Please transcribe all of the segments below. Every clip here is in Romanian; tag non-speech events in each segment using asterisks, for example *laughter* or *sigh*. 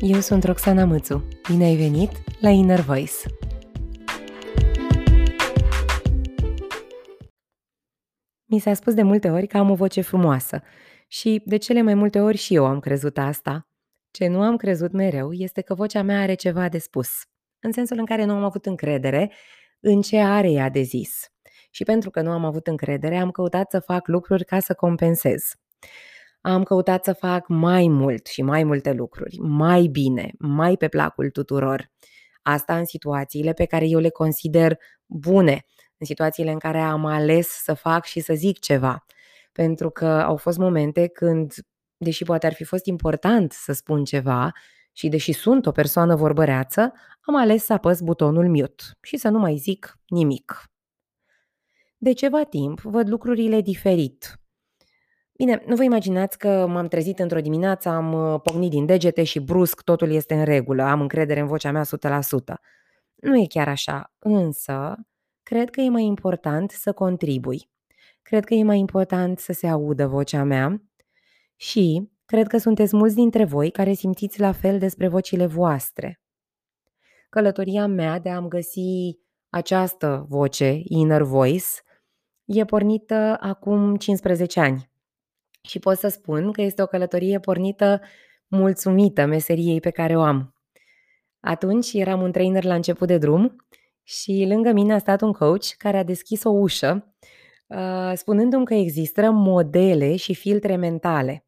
eu sunt Roxana Mățu. Bine ai venit la Inner Voice! Mi s-a spus de multe ori că am o voce frumoasă și de cele mai multe ori și eu am crezut asta. Ce nu am crezut mereu este că vocea mea are ceva de spus, în sensul în care nu am avut încredere în ce are ea de zis. Și pentru că nu am avut încredere, am căutat să fac lucruri ca să compensez am căutat să fac mai mult și mai multe lucruri, mai bine, mai pe placul tuturor. Asta în situațiile pe care eu le consider bune, în situațiile în care am ales să fac și să zic ceva. Pentru că au fost momente când, deși poate ar fi fost important să spun ceva și deși sunt o persoană vorbăreață, am ales să apăs butonul mute și să nu mai zic nimic. De ceva timp văd lucrurile diferit Bine, nu vă imaginați că m-am trezit într-o dimineață, am uh, pocnit din degete și brusc totul este în regulă, am încredere în vocea mea 100%. Nu e chiar așa, însă cred că e mai important să contribui. Cred că e mai important să se audă vocea mea și cred că sunteți mulți dintre voi care simțiți la fel despre vocile voastre. Călătoria mea de a-mi găsi această voce, inner voice, e pornită acum 15 ani. Și pot să spun că este o călătorie pornită mulțumită meseriei pe care o am. Atunci eram un trainer la început de drum și lângă mine a stat un coach care a deschis o ușă uh, spunându-mi că există modele și filtre mentale.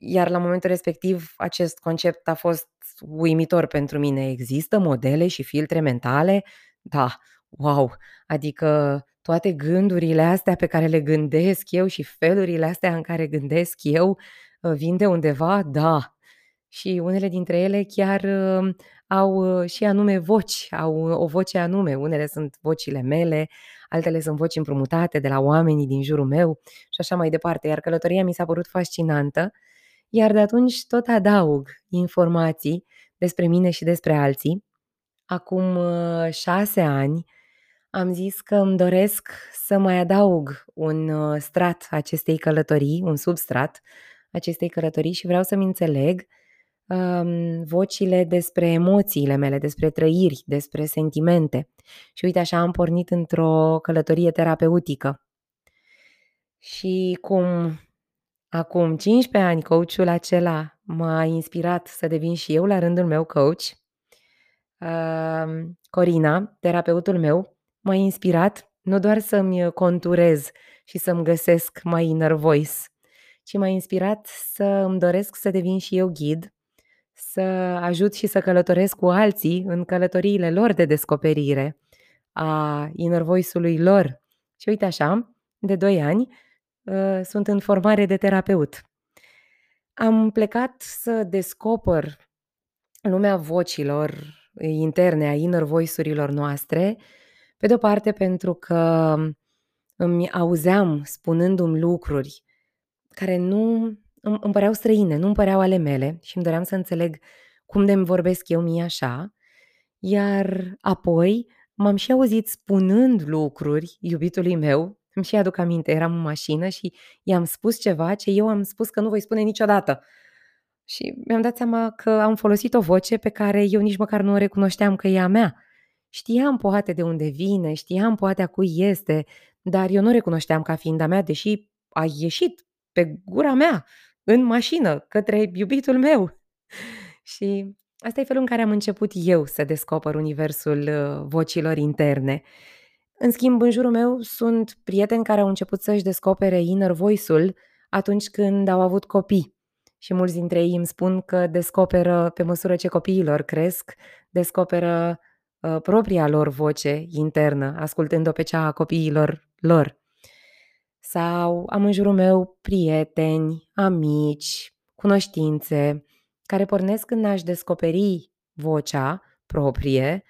Iar la momentul respectiv acest concept a fost uimitor pentru mine. Există modele și filtre mentale? Da, wow! Adică toate gândurile astea pe care le gândesc eu și felurile astea în care gândesc eu uh, vin de undeva? Da. Și unele dintre ele chiar uh, au uh, și anume voci, au o voce anume. Unele sunt vocile mele, altele sunt voci împrumutate de la oamenii din jurul meu și așa mai departe. Iar călătoria mi s-a părut fascinantă, iar de atunci tot adaug informații despre mine și despre alții. Acum șase ani, am zis că îmi doresc să mai adaug un uh, strat acestei călătorii, un substrat acestei călătorii și vreau să-mi înțeleg um, vocile despre emoțiile mele, despre trăiri, despre sentimente. Și uite așa am pornit într-o călătorie terapeutică. Și cum acum 15 ani coachul acela m-a inspirat să devin și eu la rândul meu coach, uh, Corina, terapeutul meu, m-a inspirat nu doar să-mi conturez și să-mi găsesc mai inner voice, ci m-a inspirat să îmi doresc să devin și eu ghid, să ajut și să călătoresc cu alții în călătoriile lor de descoperire a inner voice-ului lor. Și uite așa, de 2 ani, ă, sunt în formare de terapeut. Am plecat să descoper lumea vocilor interne, a inner voice-urilor noastre, pe de o parte pentru că îmi auzeam spunându-mi lucruri care nu îmi, îmi păreau străine, nu îmi păreau ale mele și îmi doream să înțeleg cum de îmi vorbesc eu mie așa, iar apoi m-am și auzit spunând lucruri iubitului meu, îmi și aduc aminte, eram în mașină și i-am spus ceva ce eu am spus că nu voi spune niciodată. Și mi-am dat seama că am folosit o voce pe care eu nici măcar nu o recunoșteam că e a mea. Știam poate de unde vine, știam poate a cui este, dar eu nu recunoșteam ca fiind a mea, deși a ieșit pe gura mea, în mașină, către iubitul meu. *laughs* Și asta e felul în care am început eu să descoper universul uh, vocilor interne. În schimb, în jurul meu sunt prieteni care au început să-și descopere inner voice-ul atunci când au avut copii. Și mulți dintre ei îmi spun că descoperă, pe măsură ce copiilor cresc, descoperă Uh, propria lor voce internă, ascultând-o pe cea a copiilor lor. Sau am în jurul meu prieteni, amici, cunoștințe, care pornesc când aș descoperi vocea proprie,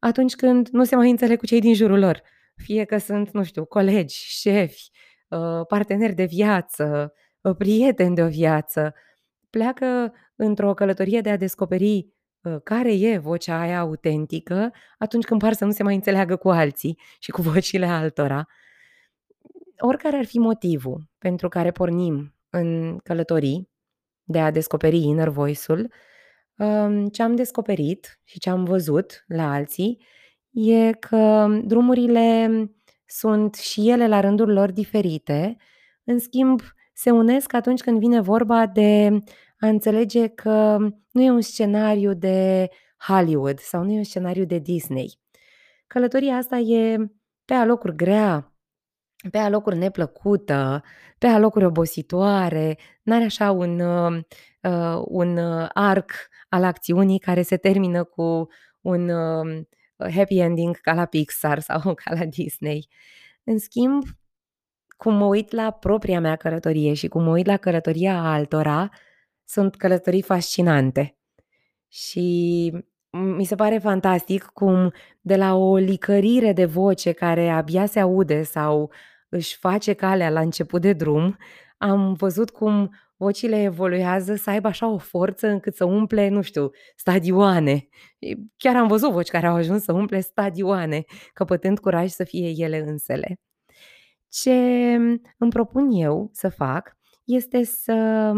atunci când nu se mai înțeleg cu cei din jurul lor. Fie că sunt, nu știu, colegi, șefi, uh, parteneri de viață, uh, prieteni de o viață, pleacă într-o călătorie de a descoperi Ă, care e vocea aia autentică atunci când par să nu se mai înțeleagă cu alții și cu *laughs* vocile altora. Oricare ar fi motivul pentru care pornim în călătorii de a descoperi inner voice-ul, Um, ce am descoperit și ce am văzut la alții e că drumurile sunt și ele la rândul lor diferite, în schimb se unesc atunci când vine vorba de a înțelege că nu e un scenariu de Hollywood sau nu e un scenariu de Disney. Călătoria asta e pe alocuri grea, pe alocuri neplăcută, pe alocuri obositoare, n-are așa un, uh, uh un uh, arc al acțiunii care se termină cu un uh, happy ending ca la Pixar sau *laughs* ca la Disney. În schimb, cum mă uit la propria mea călătorie și cum mă uit la călătoria altora, sunt călătorii fascinante. Și mi se pare fantastic cum de la o licărire de voce care abia se aude sau își face calea la început de drum, am văzut cum vocile evoluează să aibă așa o forță încât să umple, nu știu, stadioane. Chiar am văzut voci care au ajuns să umple stadioane, căpătând curaj să fie ele însele. Ce îmi propun eu să fac este să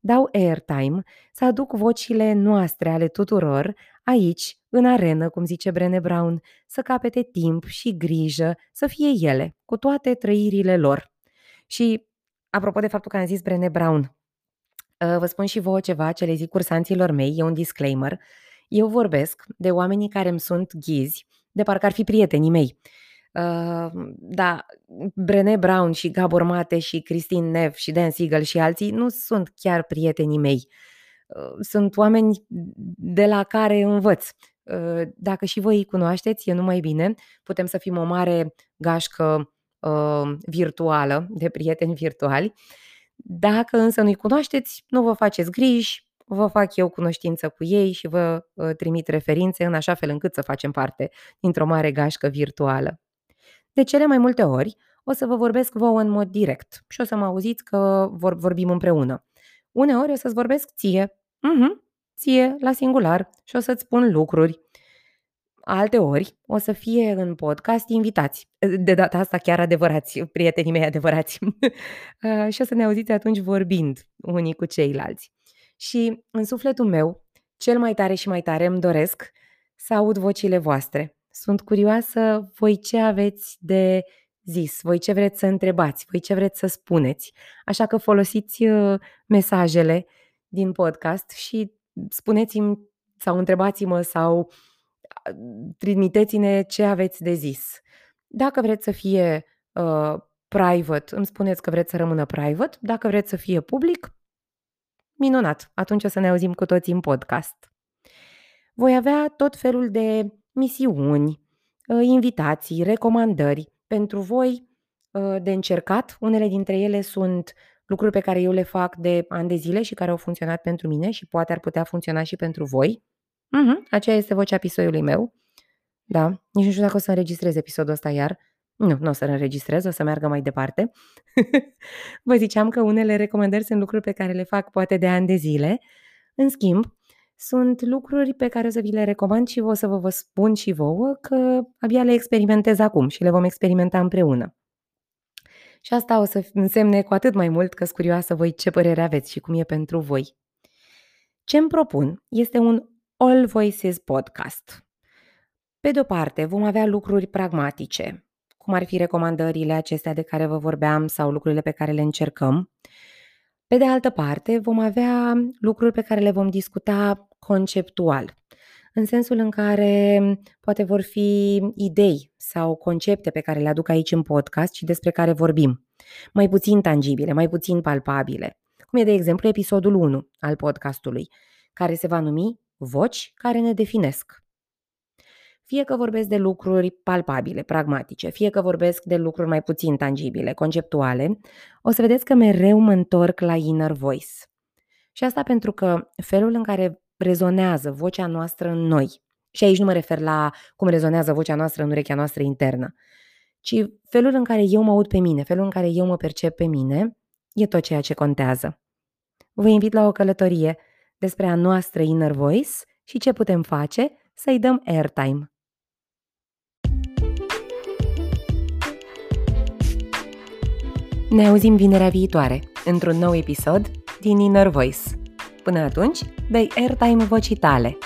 dau airtime, să aduc vocile noastre ale tuturor aici, în arenă, cum zice Brene Brown, să capete timp și grijă, să fie ele, cu toate trăirile lor. Și, apropo de faptul că am zis Brene Brown, ă, vă spun și vouă ceva ce le zic cursanților mei, e un disclaimer. Eu vorbesc de oamenii care îmi sunt ghizi, de parcă ar fi prietenii mei. Uh, da, Brené Brown și Gabor Mate și Christine Nev și Dan Siegel și alții nu sunt chiar prietenii mei. Uh, sunt oameni de la care învăț. Uh, dacă și voi îi cunoașteți, e numai bine. Putem să fim o mare gașcă uh, virtuală, de prieteni virtuali. Dacă însă nu-i cunoașteți, nu vă faceți griji, vă fac eu cunoștință cu ei și vă uh, trimit referințe în așa fel încât să facem parte dintr-o mare gașcă virtuală. De cele mai multe ori o să vă vorbesc vouă în mod direct și o să mă auziți că vor, vorbim împreună. Uneori o să-ți vorbesc ție, uh-huh, ție la singular și o să-ți spun lucruri. Alte ori o să fie în podcast invitați. De data asta chiar adevărați, prietenii mei adevărați. Uh, *laughs* și o să ne auziți atunci vorbind unii cu ceilalți. Și în sufletul meu, cel mai tare și mai tare îmi doresc să aud vocile voastre. Sunt curioasă voi ce aveți de zis, voi ce vreți să întrebați, voi ce vreți să spuneți. Așa că folosiți uh, mesajele din podcast și spuneți-mi sau întrebați-mă sau uh, trimiteți-ne ce aveți de zis. Dacă vreți să fie uh, private, îmi spuneți că vreți să rămână private. Dacă vreți să fie public, minunat. Atunci o să ne auzim cu toții în podcast. Voi avea tot felul de misiuni, ă, invitații, recomandări pentru voi ă, de încercat. Unele dintre ele sunt lucruri pe care eu le fac de ani de zile și care au funcționat pentru mine și poate ar putea funcționa și pentru voi. Uh-huh, aceea este vocea episodului meu. Da, nici nu știu dacă o să înregistrez episodul ăsta iar. Nu, nu o să înregistrez, o să meargă mai departe. *laughs* Vă ziceam că unele recomandări sunt lucruri pe care le fac poate de ani de zile. În schimb, sunt lucruri pe care o să vi le recomand și o să vă, vă spun și vouă că abia le experimentez acum și le vom experimenta împreună. Și asta o să însemne cu atât mai mult că sunt curioasă voi ce părere aveți și cum e pentru voi. Ce îmi propun este un All Voices podcast. Pe de o parte, vom avea lucruri pragmatice, cum ar fi recomandările acestea de care vă vorbeam sau lucrurile pe care le încercăm. Pe de altă parte, vom avea lucruri pe care le vom discuta conceptual, în sensul în care poate vor fi idei sau concepte pe care le aduc aici în podcast și despre care vorbim, mai puțin tangibile, mai puțin palpabile, cum e de exemplu episodul 1 al podcastului, care se va numi Voci care ne definesc. Fie că vorbesc de lucruri palpabile, pragmatice, fie că vorbesc de lucruri mai puțin tangibile, conceptuale, o să vedeți că mereu mă întorc la inner voice. Și asta pentru că felul în care rezonează vocea noastră în noi, și aici nu mă refer la cum rezonează vocea noastră în urechea noastră internă, ci felul în care eu mă aud pe mine, felul în care eu mă percep pe mine, e tot ceea ce contează. Vă invit la o călătorie despre a noastră inner voice și ce putem face să-i dăm airtime. Ne auzim vinerea viitoare, într-un nou episod din Inner Voice. Până atunci, dă airtime vocii tale.